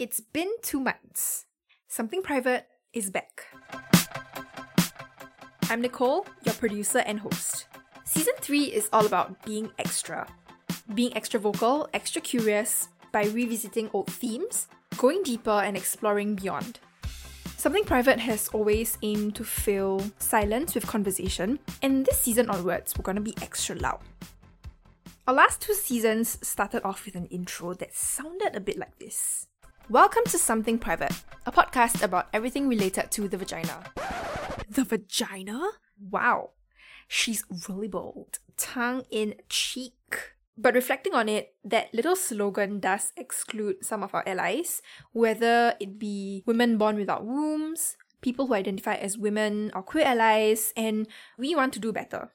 It's been two months. Something Private is back. I'm Nicole, your producer and host. Season 3 is all about being extra. Being extra vocal, extra curious, by revisiting old themes, going deeper, and exploring beyond. Something Private has always aimed to fill silence with conversation, and this season onwards, we're gonna be extra loud. Our last two seasons started off with an intro that sounded a bit like this. Welcome to Something Private, a podcast about everything related to the vagina. The vagina? Wow. She's really bold, tongue in cheek. But reflecting on it, that little slogan does exclude some of our allies, whether it be women born without wombs, people who identify as women, or queer allies, and we want to do better.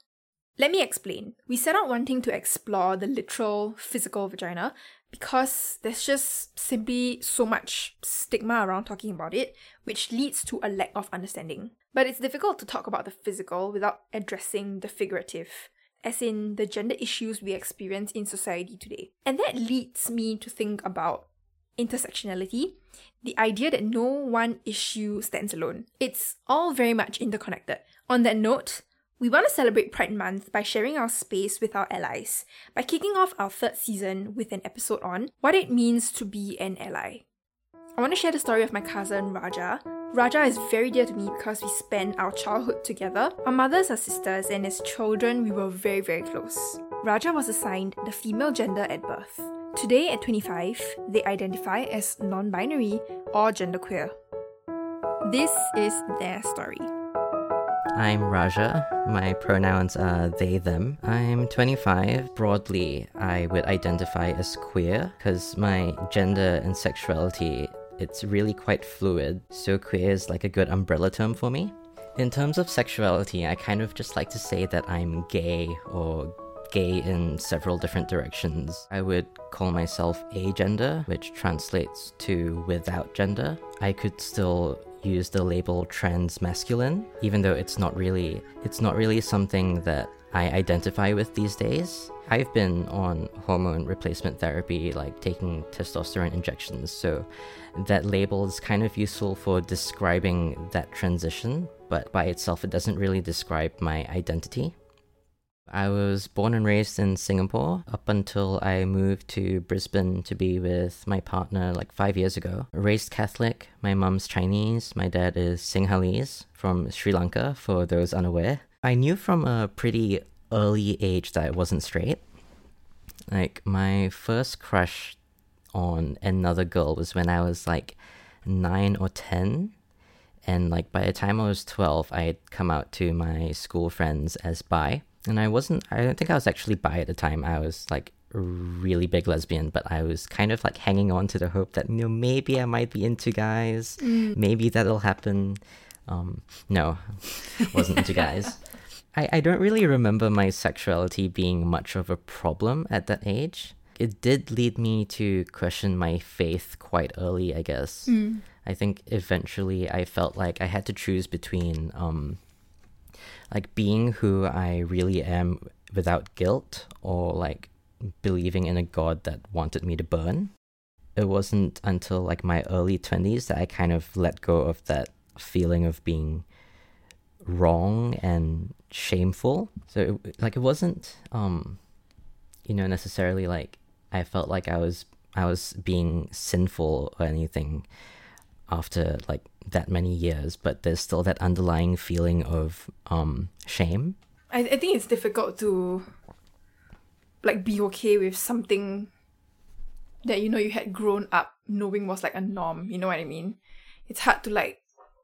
Let me explain. We set out wanting to explore the literal physical vagina because there's just simply so much stigma around talking about it, which leads to a lack of understanding. But it's difficult to talk about the physical without addressing the figurative, as in the gender issues we experience in society today. And that leads me to think about intersectionality, the idea that no one issue stands alone. It's all very much interconnected. On that note, we want to celebrate Pride Month by sharing our space with our allies, by kicking off our third season with an episode on what it means to be an ally. I want to share the story of my cousin Raja. Raja is very dear to me because we spent our childhood together. Our mothers are sisters, and as children, we were very, very close. Raja was assigned the female gender at birth. Today, at 25, they identify as non binary or genderqueer. This is their story. I'm Raja. My pronouns are they, them. I'm 25. Broadly, I would identify as queer because my gender and sexuality, it's really quite fluid. So queer is like a good umbrella term for me. In terms of sexuality, I kind of just like to say that I'm gay or gay in several different directions. I would call myself agender, which translates to without gender. I could still use the label trans masculine, even though it's not really it's not really something that I identify with these days. I've been on hormone replacement therapy, like taking testosterone injections, so that label is kind of useful for describing that transition, but by itself, it doesn't really describe my identity. I was born and raised in Singapore up until I moved to Brisbane to be with my partner like five years ago. Raised Catholic, my mum's Chinese, my dad is Sinhalese from Sri Lanka, for those unaware. I knew from a pretty early age that I wasn't straight. Like, my first crush on another girl was when I was like nine or ten. And like by the time I was 12, I had come out to my school friends as bi and I wasn't. I don't think I was actually bi at the time. I was like really big lesbian, but I was kind of like hanging on to the hope that you know maybe I might be into guys. Mm. Maybe that'll happen. Um, no, wasn't into guys. I, I don't really remember my sexuality being much of a problem at that age. It did lead me to question my faith quite early, I guess. Mm. I think eventually I felt like I had to choose between um, like being who I really am without guilt or like believing in a god that wanted me to burn. It wasn't until like my early 20s that I kind of let go of that feeling of being wrong and shameful. So it, like it wasn't um you know necessarily like I felt like I was I was being sinful or anything after like that many years, but there's still that underlying feeling of um, shame. I, I think it's difficult to like be okay with something that you know you had grown up knowing was like a norm, you know what I mean? It's hard to like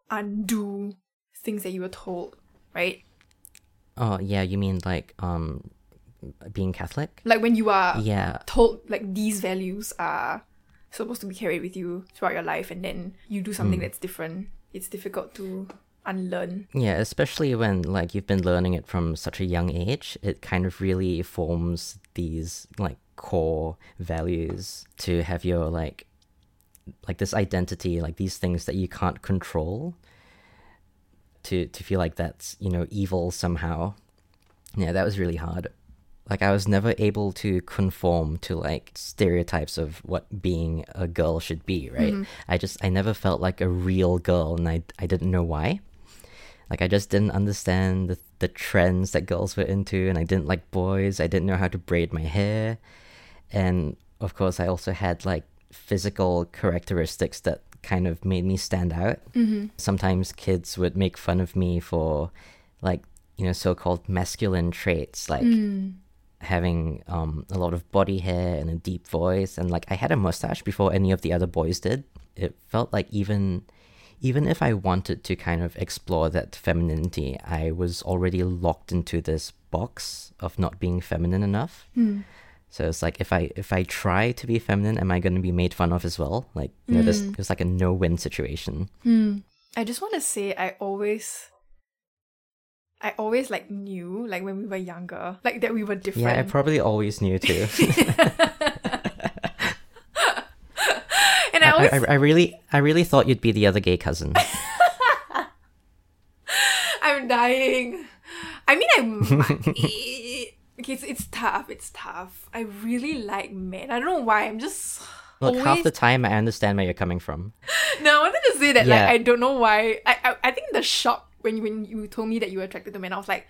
undo things that you were told, right? Oh yeah, you mean like um being Catholic? Like when you are yeah. told like these values are supposed to be carried with you throughout your life and then you do something Mm. that's different it's difficult to unlearn Yeah, especially when like you've been learning it from such a young age, it kind of really forms these like core values to have your like like this identity, like these things that you can't control to to feel like that's, you know, evil somehow. Yeah, that was really hard. Like I was never able to conform to like stereotypes of what being a girl should be, right? I just I never felt like a real girl and I I didn't know why. Like I just didn't understand the the trends that girls were into and I didn't like boys. I didn't know how to braid my hair. And of course I also had like physical characteristics that kind of made me stand out. Mm-hmm. Sometimes kids would make fun of me for like, you know, so-called masculine traits like having um, a lot of body hair and a deep voice and like i had a mustache before any of the other boys did. It felt like even even if i wanted to kind of explore that femininity i was already locked into this box of not being feminine enough. Hmm. So it's like if i if i try to be feminine am i going to be made fun of as well? Like you know this hmm. it was like a no-win situation. Hmm. I just want to say I always I always like knew like when we were younger like that we were different. yeah i probably always knew too and I I, always I, I really i really thought you'd be the other gay cousin I'm dying. I mean I'm okay, it's, it's tough, it's tough. I really like men. I don't know why. I'm just Look, always half the time I understand where you're coming from. No, I wanted to say that Yeah. like I don't know why. I, I I think the shock when you when you told me that you were attracted to men, I was like,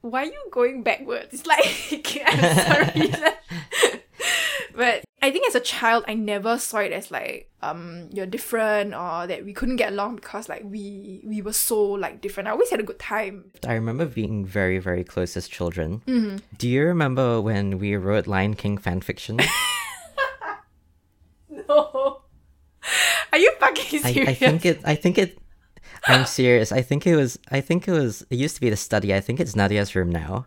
why are you going backwards? It's like I'm sorry. but I think as a child I never saw it as like um you're different or that we couldn't get along because like we we were so like different. I always had a good time. I remember being very, very close as children. Mm-hmm. Do you remember when we wrote Lion King fanfiction? No. Are you fucking I, serious? I think it. I think it. I'm serious. I think it was. I think it was. It used to be the study. I think it's Nadia's room now.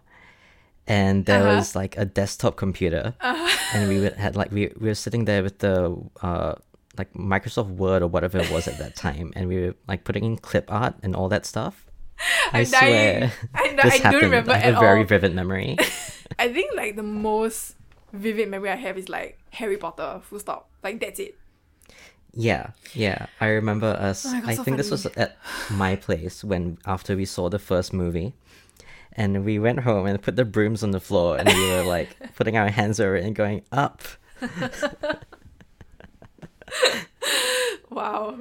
And there Uh-huh. was like a desktop computer, and we would, had like we, we were sitting there with the uh like Microsoft Word or whatever it was at that time, and we were like putting in clip art and all that stuff. I I'm swear, dying. I, this I happened. don't remember I have a very all. vivid memory. I think like the most vivid memory I have is like Harry Potter. Full stop. Like that's it. Yeah, yeah. I remember us. Oh God, I so think this was at my place when after we saw the first movie, and we went home and put the brooms on the floor, and we were like putting our hands over it and going up. Wow.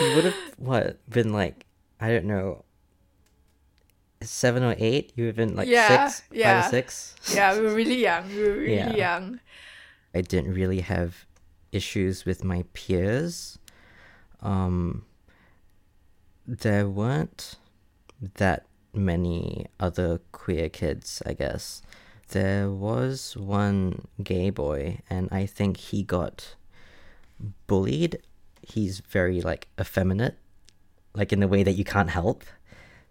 We would have what been like I don't know, seven or eight. You would have been like Yeah, six, five or six. yeah, we were really young. We were really Yeah. young. I didn't really have issues with my peers. Um, there weren't that many other queer kids, I guess. There was one gay boy, and I think he got bullied. He's very like effeminate, like in the way that you can't help.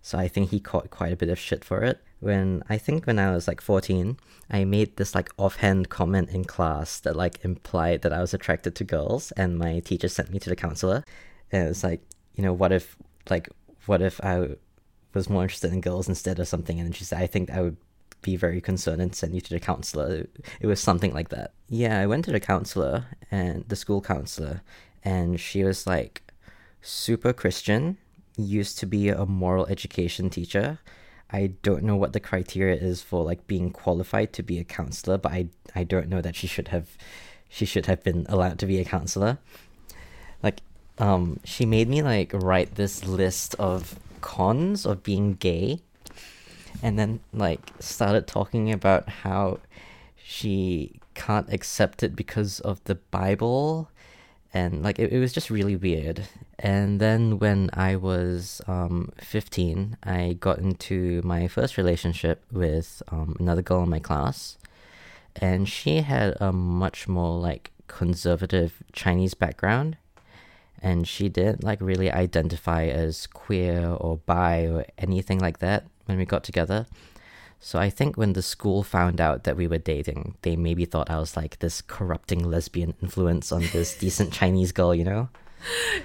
So I think he caught quite a bit of shit for it. When I think when I was like 14, I made this like offhand comment in class that like implied that I was attracted to girls and my teacher sent me to the counselor. And it was like, you know, what if like what if I was more interested in girls instead of something and she said I think I would be very concerned and send you to the counselor. It was something like that. Yeah, I went to the counselor and the school counselor and she was like super Christian, used to be a moral education teacher. I don't know what the criteria is for like being qualified to be a counselor, but I I don't know that she should have she should have been allowed to be a counselor. Like um she made me like write this list of cons of being gay and then like started talking about how she can't accept it because of the Bible and like it, it was just really weird. And then when i was um 15 i got into my first relationship with um, another girl in my class. And she had a much more like conservative chinese background. And she didn't like really identify as queer or bi or anything like that when we got together so I think when the school found out that we were dating, they maybe thought I was like this corrupting lesbian influence on this decent Chinese girl, you know?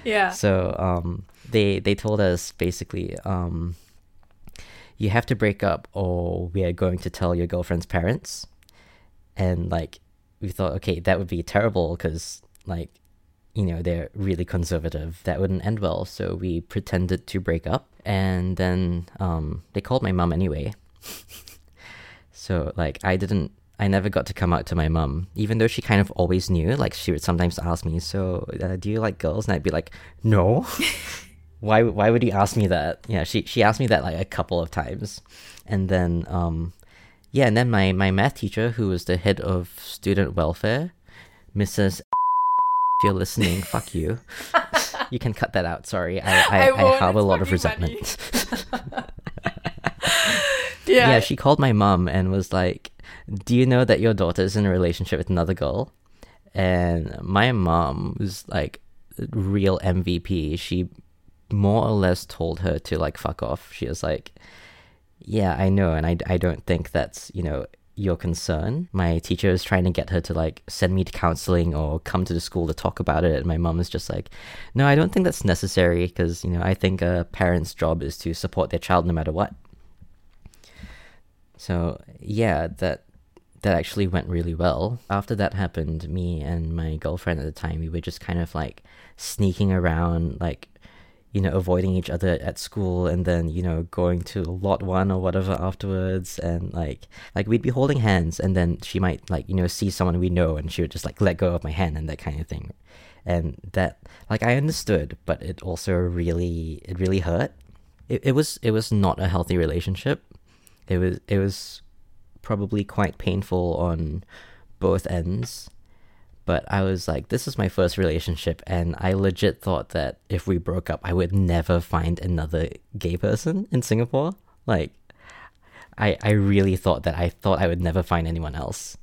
Yeah. So um, they they told us basically, um, you have to break up or we are going to tell your girlfriend's parents. And like we thought, okay, that would be terrible because like you know they're really conservative. That wouldn't end well. So we pretended to break up, and then um, they called my mom anyway. So like I didn't I never got to come out to my mum, even though she kind of always knew. Like she would sometimes ask me, "So, uh, do you like girls?" And I'd be like, "No." why? Why would you ask me that? Yeah, she she asked me that like a couple of times, and then um, yeah, and then my my math teacher, who was the head of student welfare, Mrs. If you're listening, fuck you. you can cut that out. Sorry, I I, I, I have a lot of resentment. Yeah. yeah, she called my mom and was like, "Do you know that your daughter's in a relationship with another girl?" And my mom was like, real MVP. She more or less told her to like fuck off. She was like, "Yeah, I know, and I I don't think that's you know." your concern. My teacher was trying to get her to like send me to counseling or come to the school to talk about it. And my mom is just like, no, I don't think that's necessary because, you know, I think a parent's job is to support their child no matter what. So yeah, that that actually went really well. After that happened, me and my girlfriend at the time, we were just kind of like sneaking around, like you know, avoiding each other at school, and then you know going to lot one or whatever afterwards, and like like we'd be holding hands, and then she might like you know see someone we know, and she would just like let go of my hand and that kind of thing, and that like I understood, but it also really it really hurt. It it was it was not a healthy relationship it was it was probably quite painful on both ends but I was like, this is my first relationship, and I legit thought that if we broke up, I would never find another gay person in Singapore. Like, I I really thought that I thought I would never find anyone else.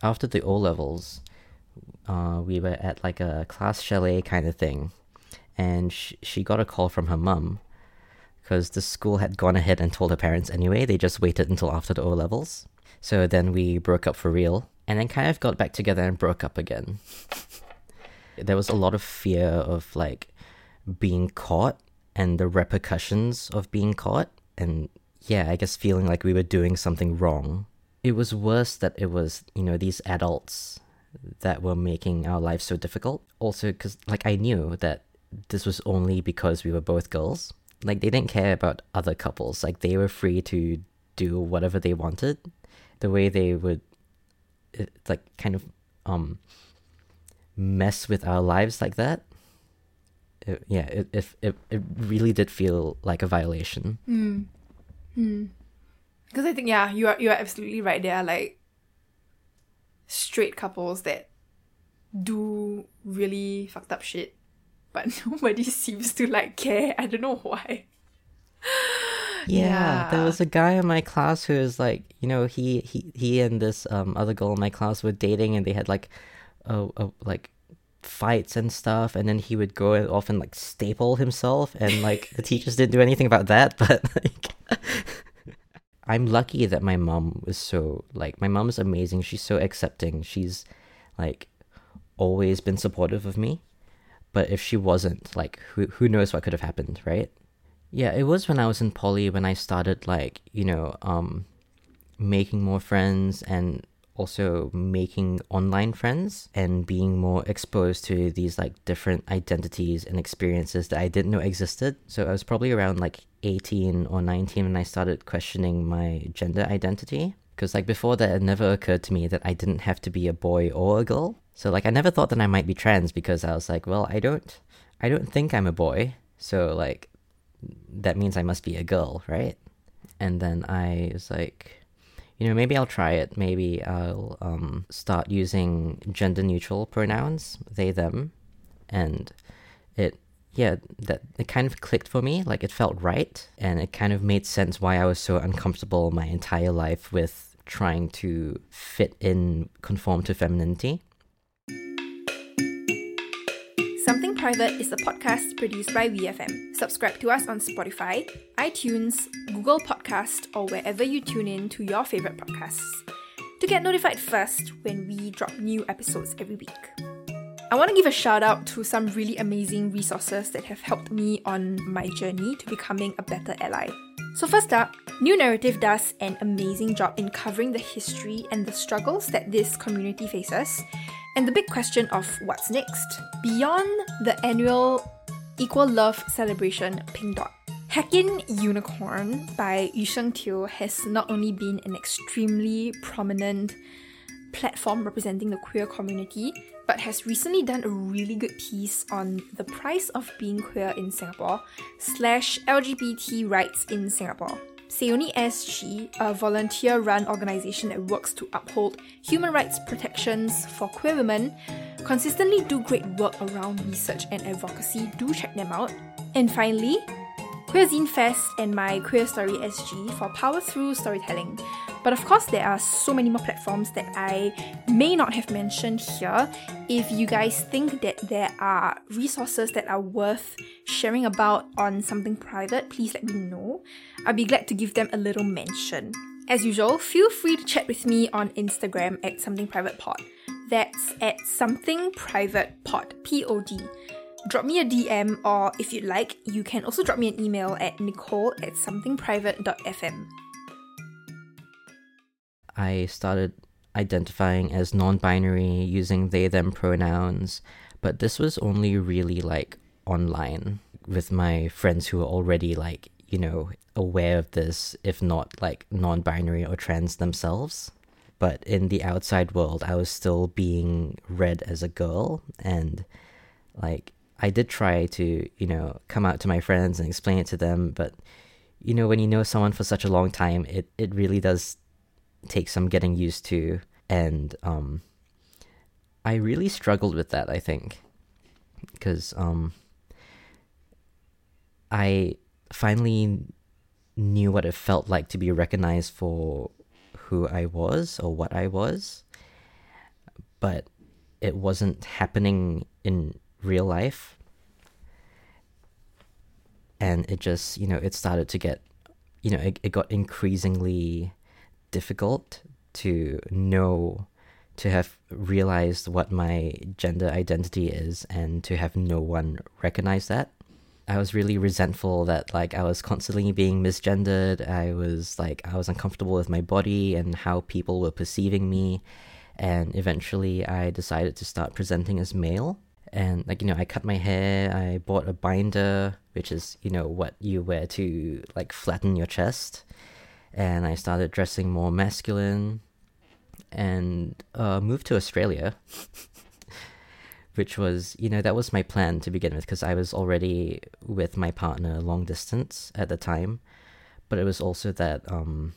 After the O levels, uh, we were at like a class chalet kind of thing, and sh- she got a call from her mum because the school had gone ahead and told her parents anyway. They just waited until after the O levels. So then we broke up for real, and then kind of got back together and broke up again. there was a lot of fear of like being caught and the repercussions of being caught, and yeah, I guess feeling like we were doing something wrong. It was worse that it was, you know, these adults that were making our lives so difficult. Also, because like I knew that this was only because we were both girls like they didn't care about other couples. Like they were free to do whatever they wanted. The way they would, it, like, kind of um mess with our lives like that. It, yeah, it, it it it really did feel like a violation. Hmm. Hmm. Because I think yeah, you are you are absolutely right. There are like straight couples that do really fucked up shit but nobody seems to like care. I don't know why. Yeah, yeah, there was a guy in my class who was like, you know, he he he and this um other girl in my class were dating, and they had like, a like fights and stuff, and then he would go off and like staple himself, and like the teachers didn't do anything about that, but like. I'm lucky that my mom was so like my mom is amazing. She's so accepting. She's like always been supportive of me. But if she wasn't, like, who who knows what could have happened, right? Yeah, it was when I was in poly when I started, like, you know, um, making more friends and also making online friends and being more exposed to these like different identities and experiences that I didn't know existed. So I was probably around like 18 or 19 when I started questioning my gender identity. Because like before that, it never occurred to me that I didn't have to be a boy or a girl. So like I never thought that I might be trans because I was like, well, I don't I don't think I'm a boy. So like that means I must be a girl, right? And then I was like, you know, maybe I'll try it. Maybe I'll um, start using gender neutral pronouns, they, them. And it, yeah, that it kind of clicked for me. Like it felt right. And it kind of made sense why I was so uncomfortable my entire life with trying to fit in, conform to femininity. Something Private is a podcast produced by VFM. Subscribe to us on Spotify, iTunes, Google Podcast, or wherever you tune in to your favorite podcasts to get notified first when we drop new episodes every week. I want to give a shout out to some really amazing resources that have helped me on my journey to becoming a better ally. So, first up, New Narrative does an amazing job in covering the history and the struggles that this community faces and the big question of what's next. Beyond the annual Equal Love celebration Pink Dot, Heckin' Unicorn by Yu Sheng Teo has not only been an extremely prominent platform representing the queer community, but has recently done a really good piece on the price of being queer in Singapore slash LGBT rights in Singapore. Sayoni SG, a volunteer run organization that works to uphold human rights protections for queer women, consistently do great work around research and advocacy. Do check them out. And finally, Queerzine Fest and my Queer Story SG for power through storytelling. But of course, there are so many more platforms that I may not have mentioned here. If you guys think that there are resources that are worth sharing about on something private, please let me know. I'll be glad to give them a little mention. As usual, feel free to chat with me on Instagram at something private pod. That's at something private pod, P O D drop me a DM or if you'd like, you can also drop me an email at nicole at somethingprivate.fm. I started identifying as non binary using they them pronouns, but this was only really like online with my friends who were already like, you know, aware of this, if not like non binary or trans themselves. But in the outside world, I was still being read as a girl and like I did try to, you know, come out to my friends and explain it to them, but you know, when you know someone for such a long time, it, it really does take some getting used to. And um, I really struggled with that, I think, because um, I finally knew what it felt like to be recognized for who I was or what I was, but it wasn't happening in real life. And it just, you know, it started to get, you know, it, it got increasingly difficult to know, to have realized what my gender identity is and to have no one recognize that. I was really resentful that like I was constantly being misgendered. I was like I was uncomfortable with my body and how people were perceiving me. And eventually I decided to start presenting as male and like you know i cut my hair i bought a binder which is you know what you wear to like flatten your chest and i started dressing more masculine and uh, moved to australia which was you know that was my plan to begin with because i was already with my partner long distance at the time but it was also that um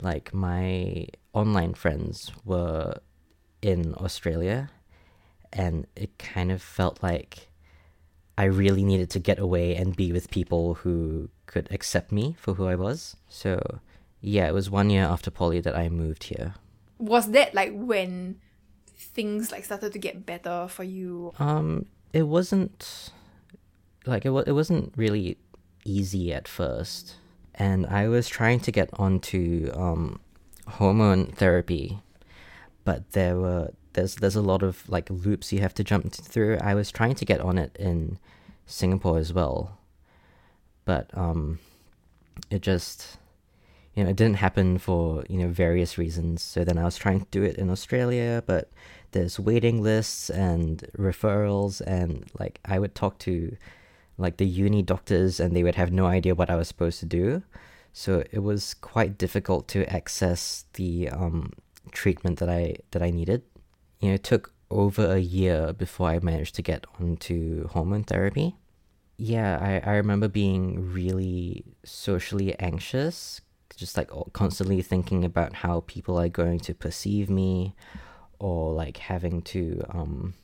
like my online friends were in australia and it kind of felt like I really needed to get away and be with people who could accept me for who I was. So, yeah, it was one year after poly that I moved here. Was that like when things like started to get better for you? Um, it wasn't like it was. It wasn't really easy at first, and I was trying to get onto um hormone therapy, but there were there's there's a lot of like loops you have to jump through. I was trying to get on it in Singapore as well, but um, it just you know it didn't happen for you know various reasons. So then I was trying to do it in Australia, but there's waiting lists and referrals, and like I would talk to like the uni doctors, and they would have no idea what I was supposed to do. So it was quite difficult to access the um, treatment that I that I needed you know, it took over a year before I managed to get onto hormone therapy. Yeah, I, I remember being really socially anxious, just like constantly thinking about how people are going to perceive me, or like having to, um,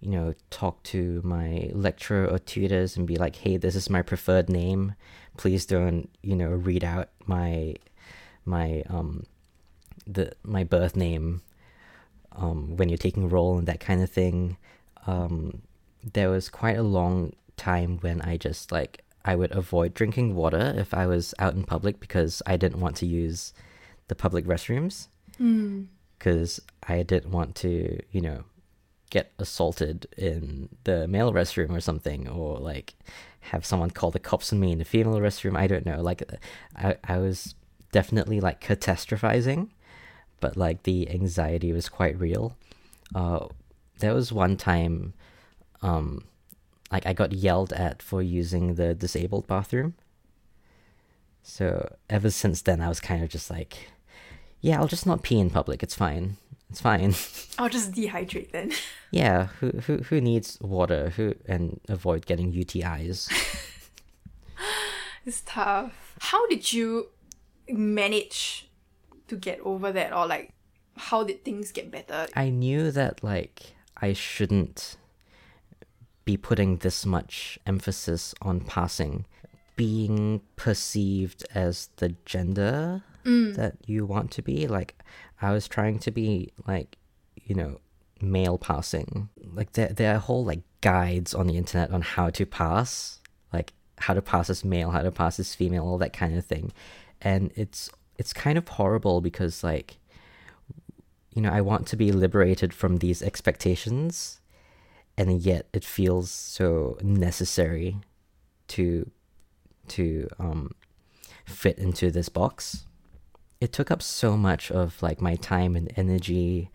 you know, talk to my lecturer or tutors and be like, hey, this is my preferred name. Please don't, you know, read out my, my, um, the, my birth name um, when you're taking roll and that kind of thing. Um, there was quite a long time when I just like I would avoid drinking water if I was out in public because I didn't want to use the public restrooms because mm. I didn't want to, you know, get assaulted in the male restroom or something, or like have someone call the cops on me in the female restroom. I don't know. Like, I I was definitely like catastrophizing but like the anxiety was quite real. Uh, there was one time, um, like I got yelled at for using the disabled bathroom So ever since then, I was kind of just like, yeah, I'll just not pee in public. It's fine. It's fine. I'll just dehydrate then. yeah, who who who needs water? Who and avoid getting UTIs. it's tough. How did you manage to get over that, or like, how did things get better? I knew that like I shouldn't be putting this much emphasis on passing being perceived as the gender Mm. that you want to be. Like, I was trying to be like, you know, male passing. Like, there there are whole like guides on the internet on how to pass, like how to pass as male, how to pass as female, all that kind of thing, and it's it's kind of horrible because like, you know, I want to be liberated from these expectations, and yet it feels so necessary to to um fit into this box. It took up so much of like my time and energy.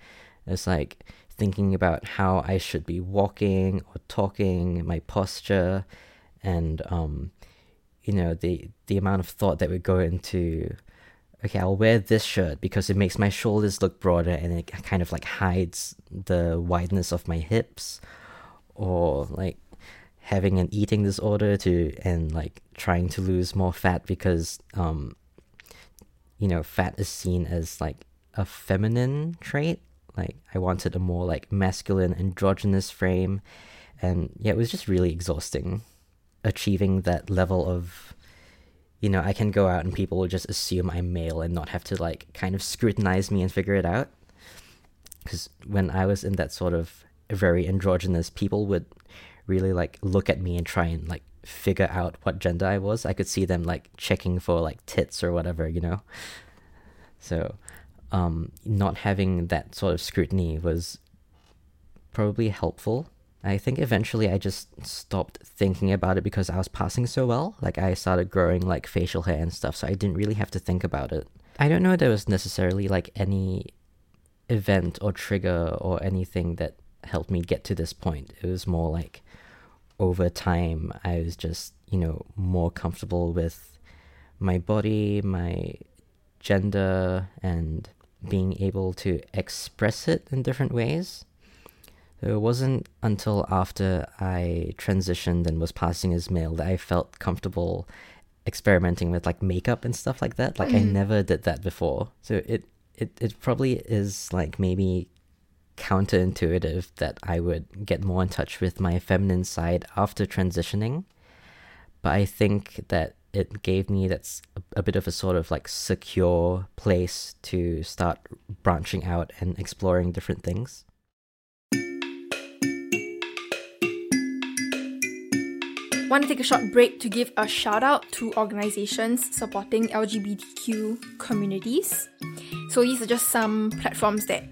It's like thinking about how i should be walking or talking my posture and um you know the the amount of thought that would go into okay i'll wear this shirt because it makes my shoulders look broader and it kind of like hides the wideness of my hips or like having an eating disorder to and like trying to lose more fat because um you know fat is seen as like a feminine trait. Like i wanted a more like masculine androgynous frame. And yeah it was just really exhausting achieving that level of you know i can go out and people will just assume i'm male and not have to like kind of scrutinize me and figure it out. Because when i was in that sort of very androgynous people would really like look at me and try and like figure out what gender I was. I could see them like checking for like tits or whatever, you know. So, um, not having that sort of scrutiny was probably helpful. I think eventually I just stopped thinking about it because I was passing so well. Like I started growing like facial hair and stuff, so I didn't really have to think about it. I don't know there was necessarily like any event or trigger or anything that helped me get to this point. It was more like over time, I was just, you know, more comfortable with my body, my gender, and being able to express it in different ways. So it wasn't until after I transitioned and was passing as male that I felt comfortable experimenting with like makeup and stuff like that. Like mm. I never did that before. So it, it it probably is like maybe counterintuitive that I would get more in touch with my feminine side after transitioning. But I think that it gave me that's a, bit of a sort of like secure place to start branching out and exploring different things. Want to take a short break to give a shout out to organizations supporting LGBTQ communities. So, these are just some platforms that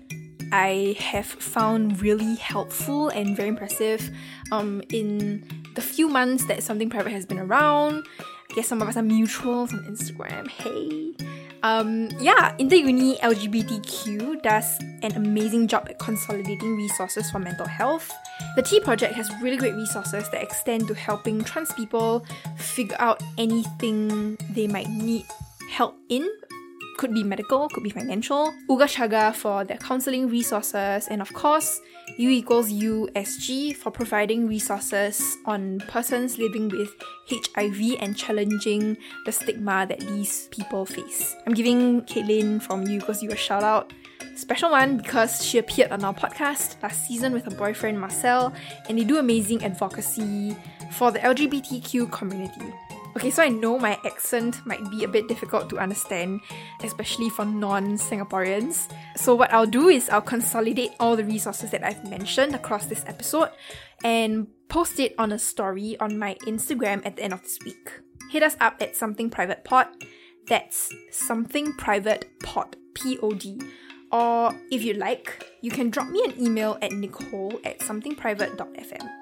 I have found really helpful and very impressive um, in the few months that Something Private has been around. I guess some of us are mutuals on Instagram. Hey. Um, yeah, InterUni LGBTQ does an amazing job at consolidating resources for mental health. The T Project has really great resources that extend to helping trans people figure out anything they might need help in could be medical, could be financial. Oogachaga for their counseling resources, and of course, U equals USG for providing resources on persons living with HIV and challenging the stigma that these people face. I'm giving Caitlin from U equals U a shout out. Special one because she appeared on our podcast last season with her boyfriend Marcel, and they do amazing advocacy for the LGBTQ community. Okay, so I know my accent might be a bit difficult to understand, especially for non Singaporeans. So, what I'll do is I'll consolidate all the resources that I've mentioned across this episode and post it on a story on my Instagram at the end of this week. Hit us up at Something Private Pod. That's Something Private Pod, P O D. Or if you like, you can drop me an email at nicole at somethingprivate.fm.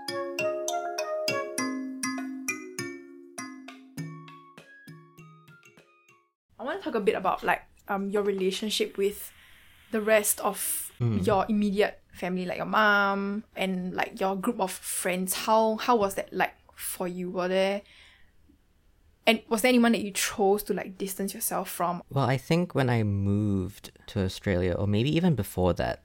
want to talk a bit about like um your relationship with the rest of mm. your immediate family, like your mom and like your group of friends. How how was that like for you? Were there And was there anyone that you chose to like distance yourself from? Well, I think when I moved to Australia, or maybe even before that,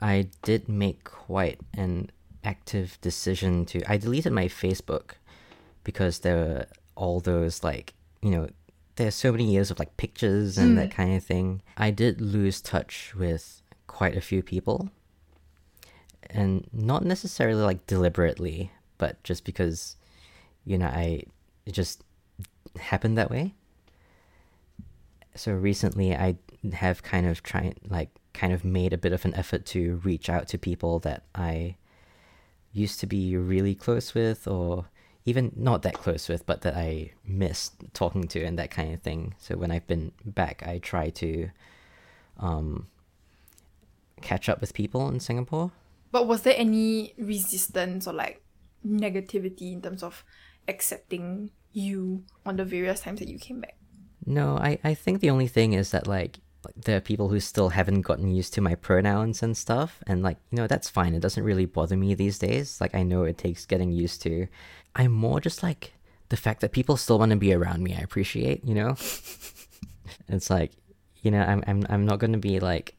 I did make quite an active decision to. I deleted my Facebook because there were all those like you know there's so many years of like pictures and that mm. kind of thing. I did lose touch with quite a few people, and not necessarily like deliberately, but just because you know I it just happened that way. So recently, I have kind of tried like kind of made a bit of an effort to reach out to people that I used to be really close with or even not that close with, but that I missed talking to and that kind of thing. So when I've been back, I try to um, catch up with people in Singapore. But was there any resistance or like negativity in terms of accepting you on the various times that you came back? No, I, I think the only thing is that like like, there are people who still haven't gotten used to my pronouns and stuff and like you know that's fine it doesn't really bother me these days like i know it takes getting used to i'm more just like the fact that people still want to be around me i appreciate you know it's like you know i'm i'm, I'm not going to be like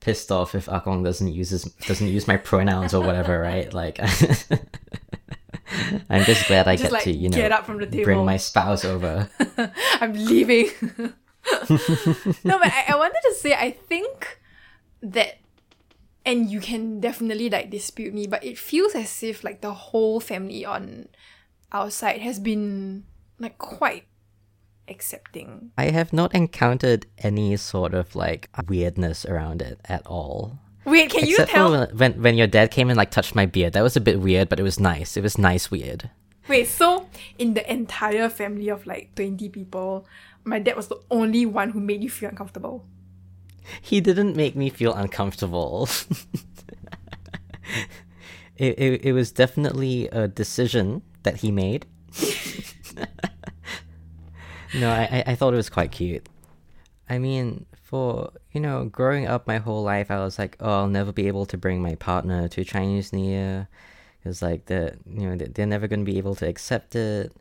pissed off if akong doesn't uses doesn't use my pronouns or whatever right like i'm just glad i Just get like to you know get up from the table. bring my spouse over I'm leaving. no, but I, I wanted to say I think that and you can definitely like dispute me, but it feels as if like the whole family on our side has been like quite accepting. I have not encountered any sort of like weirdness around it at all. Wait, can you Except tell? for when, when when your dad came and like touched my beard. That was a bit weird, but it was nice. It was nice weird. Wait, so in the entire family of like 20 people, my dad was the only one who made you feel uncomfortable. He didn't make me feel uncomfortable. it, it it was definitely a decision that he made. no, I, I thought it was quite cute. I mean, for you know, growing up my whole life, I was like, oh, I'll never be able to bring my partner to Chinese New Year, because like the you know they- they're never gonna be able to accept it,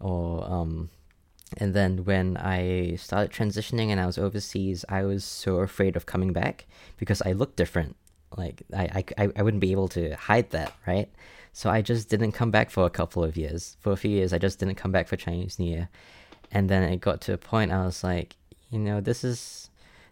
or um, and then when I started transitioning and I was overseas, I was so afraid of coming back because I looked different. Like I, I, I- wouldn't be able to hide that, right? So I just didn't come back for a couple of years. For a few years, I just didn't come back for Chinese New Year, and then it got to a point I was like, you know, this is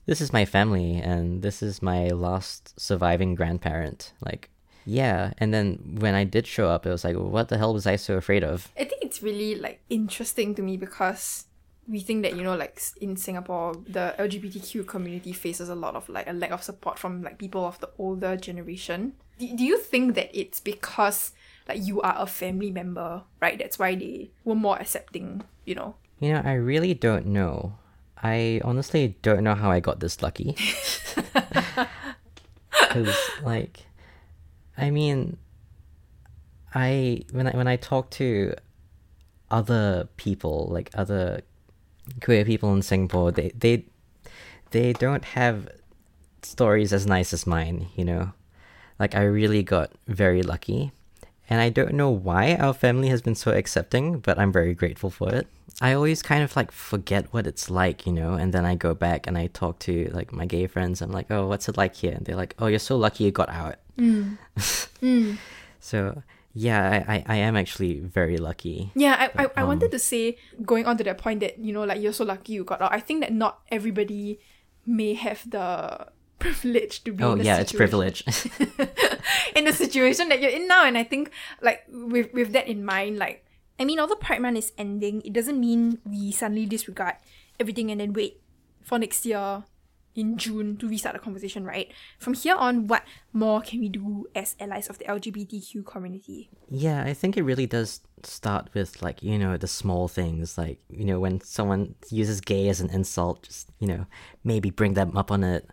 this is my family and this is my last surviving grandparent. Like, yeah. And then when I did show up, it was like, what the hell was I so afraid of? It's really like interesting to me because we think that you know like in Singapore the LGBTQ community faces a lot of like a lack of support from like people of the older generation. Do, do you think that it's because like you are a family member, right? That's why they were more accepting, you know? You know, I really don't know. I honestly don't know how I got this lucky. Cuz like I mean I when I when I talk to other people, like other queer people in Singapore, they they they don't have stories as nice as mine, you know. Like I really got very lucky. And I don't know why our family has been so accepting, but I'm very grateful for it. I always kind of like forget what it's like, you know, and then I go back and I talk to like my gay friends. I'm like, oh, what's it like here? And they're like, oh, you're so lucky you got out. Mm. Mm. So yeah, I, I, I am actually very lucky. Yeah, I, I, I um, wanted to say, going on to that point that, you know, like you're so lucky you got out. I think that not everybody may have the privilege to be Oh yeah, it's privilege. in the situation that you're in now. And I think, like, with, with that in mind, like, I mean, although Pride Month is ending, it doesn't mean we suddenly disregard everything and then wait for next year in June to restart the conversation, right? From here on, what more can we do as allies of the LGBTQ community? Yeah, I think it really does start with like, you know, the small things like, you know, when someone uses gay as an insult, just, you know, maybe bring them up on it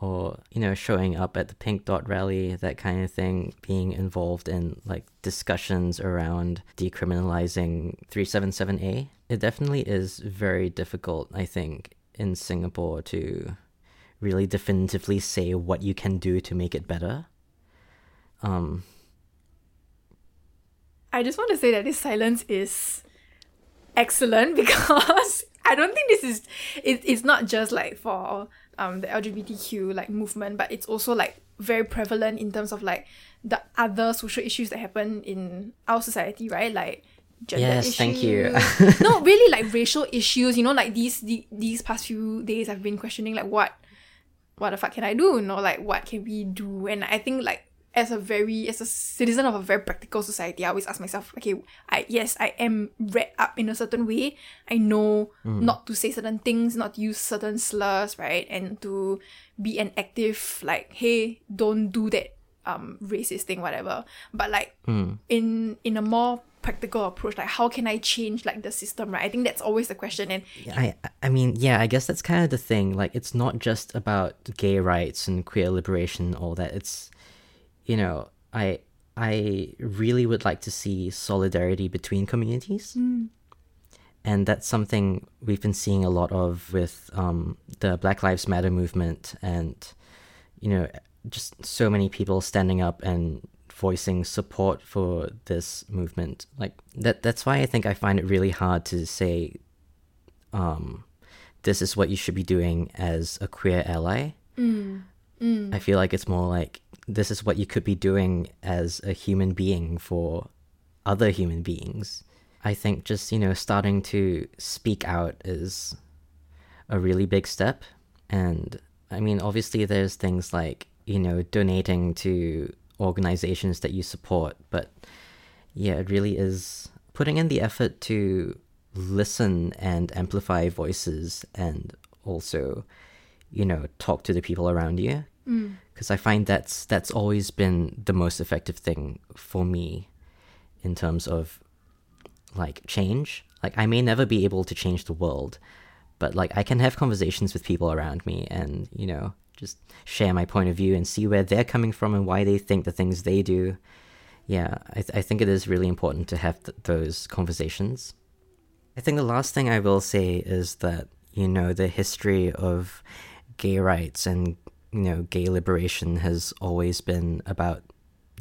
or, you know, showing up at the pink dot rally, that kind of thing, being involved in like discussions around decriminalizing 377A. It definitely is very difficult, I think, in Singapore to really definitively say what you can do to make it better. Um I just want to say that this silence is excellent because I don't think this is it, it's not just like for um the LGBTQ like movement, but it's also like very prevalent in terms of like the other social issues that happen in our society, right? Like gender Yes, issues. thank you. no, really like racial issues. You know, like these the, these past few days, I've been questioning like what what the fuck can I do? You know, like what can we do? And I think like as a very as a citizen of a very practical society, I always ask myself, okay, I yes, I am read up in a certain way. I know not to say certain things, not use certain slurs, right? And to be an active like, hey, don't do that um racist thing, whatever. But like in in a more practical approach, like how can I change like the system, right? I think that's always the question. And I I mean, yeah, I guess that's kind of the thing. Like, it's not just about gay rights and queer liberation, all that. It's, you know, I I really would like to see solidarity between communities, and that's something we've been seeing a lot of with um, the Black Lives Matter movement, and you know, just so many people standing up and voicing support for this movement. Like that. That's why I think I find it really hard to say um, this is what you should be doing as a queer ally. I feel like it's more like this is what you could be doing as a human being for other human beings. I think just, you know, starting to speak out is a really big step. And I mean, obviously, there's things like, you know, donating to organizations that you support, but yeah, it really is putting in the effort to listen and amplify voices and also, you know, talk to the people around you. Mm. Because I find that's that's always been the most effective thing for me in terms of like change. Like I may never be able to change the world, but like I can have conversations with people around me and, you know, just share my point of view and see where they're coming from and why they think the things they do. Yeah, I, th- I think it is really important to have th- those conversations. I think the last thing I will say is that, you know, the history of gay rights and, you know, gay liberation has always been about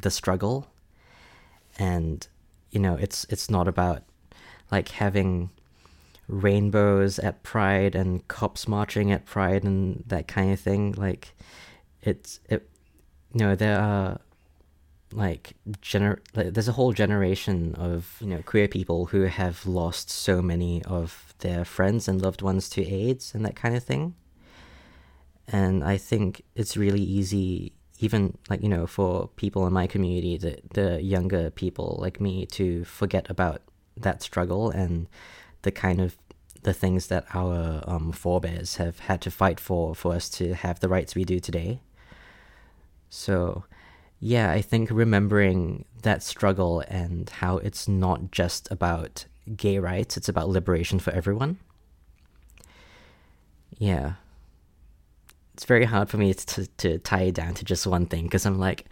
the struggle. And, you know, it's it's not about like having rainbows at Pride and cops marching at Pride and that kind of thing. Like it's it you know, there are like gener like, there's a whole generation of you know queer people who have lost so many of their friends and loved ones to AIDS and that kind of thing. And I think it's really easy even like you know for people in my community the the younger people like me to forget about that struggle and the kind of the things that our um, forebears have had to fight for for us to have the rights we do today. So, yeah, I think remembering that struggle and how it's not just about gay rights, it's about liberation for everyone. Yeah. It's very hard for me to, to tie it down to just one thing because I'm like,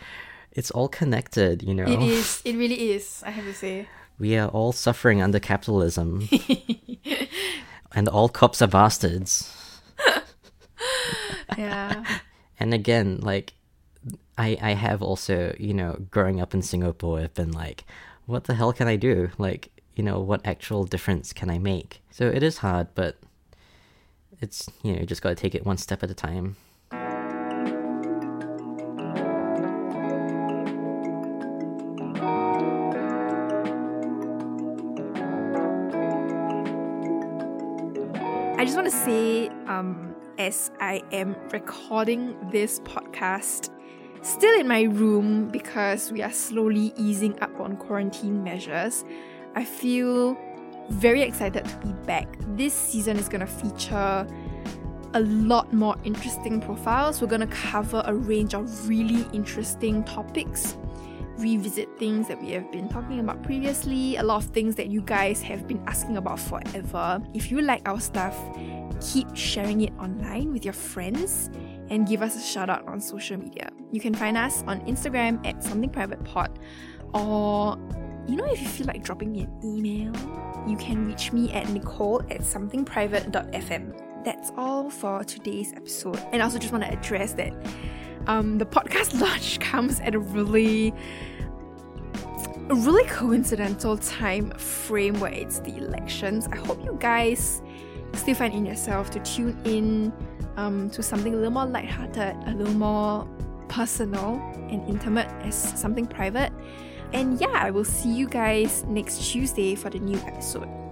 it's all connected, you know? it is, it really is, I have to say. We are all suffering under capitalism. and all cops are bastards. Yeah. And again, like I I have also, you know, growing up in Singapore, I've been like, what the hell can I do? Like, you know, what actual difference can I make? So it is hard, but it's you know, you just gotta take it one step at a time. Say, um, as I am recording this podcast, still in my room because we are slowly easing up on quarantine measures, I feel very excited to be back. This season is going to feature a lot more interesting profiles. We're going to cover a range of really interesting topics, revisit things that we have been talking about previously, a lot of things that you guys have been asking about forever. If you like our stuff, keep sharing it online with your friends and give us a shout out on social media. You can find us on Instagram at something private pod or you know if you feel like dropping me an email, you can reach me at nicole at somethingprivate.fm. That's all for today's episode. And I also just want to address that um, the podcast launch comes at a really a really coincidental time frame where it's the elections. I hope you guys still find in yourself to tune in um, to something a little more lighthearted, a little more personal and intimate as something private. And yeah, I will see you guys next Tuesday for the new episode.